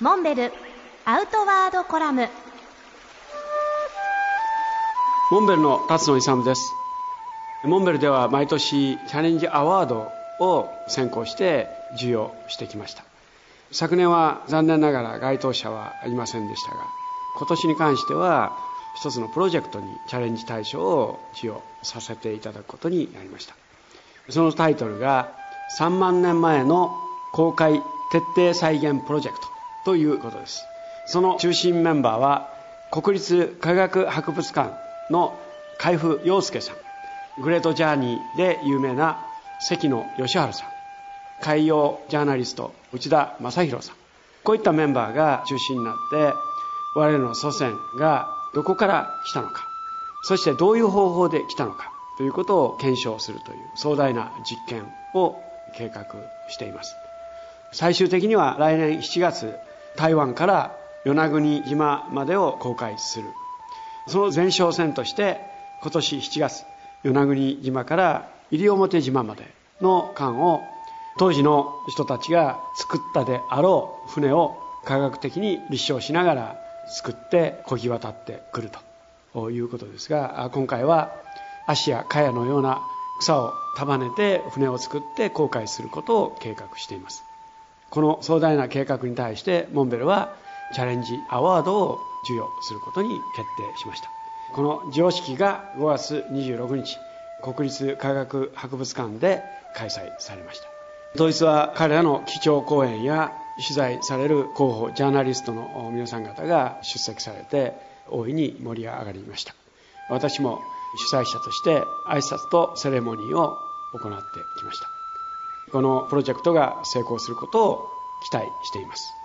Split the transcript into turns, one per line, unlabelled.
モンベルアウトワードコラム。
モンベルの辰野勇です。モンベルでは毎年チャレンジアワードを選考して授与してきました。昨年は残念ながら該当者はいませんでしたが今年に関しては一つのプロジェクトにチャレンジ対象を授与させていただくことになりました。そのタイトルが3万年前の公開徹底再現プロジェクト。ということです。その中心メンバーは国立科学博物館の海部陽介さん。グレートジャーニーで有名な関野義治さん。海洋ジャーナリスト内田正宏さん。こういったメンバーが中心になって我々の祖先がどこから来たのか。そしてどういう方法で来たのか。ということを検証するという壮大な実験を計画しています。最終的には来年7月台湾から与那国島までを公開する。その前哨戦として今年7月与那国島から西表島までの間を当時の人たちが作ったであろう船を科学的に立証しながら作って漕ぎ渡ってくるということですが今回は足や茅のような草を束ねて船を作って航海することを計画しています。この壮大な計画に対してモンベルはチャレンジアワードを授与することに決定しました。この授与式が5月26日国立科学博物館で開催されました。当日は彼らの基調講演や取材される候補ジャーナリストの皆さん方が出席されて大いに盛り上がりました。私も主催者として挨拶とセレモニーを行ってきました。このプロジェクトが成功することを期待しています。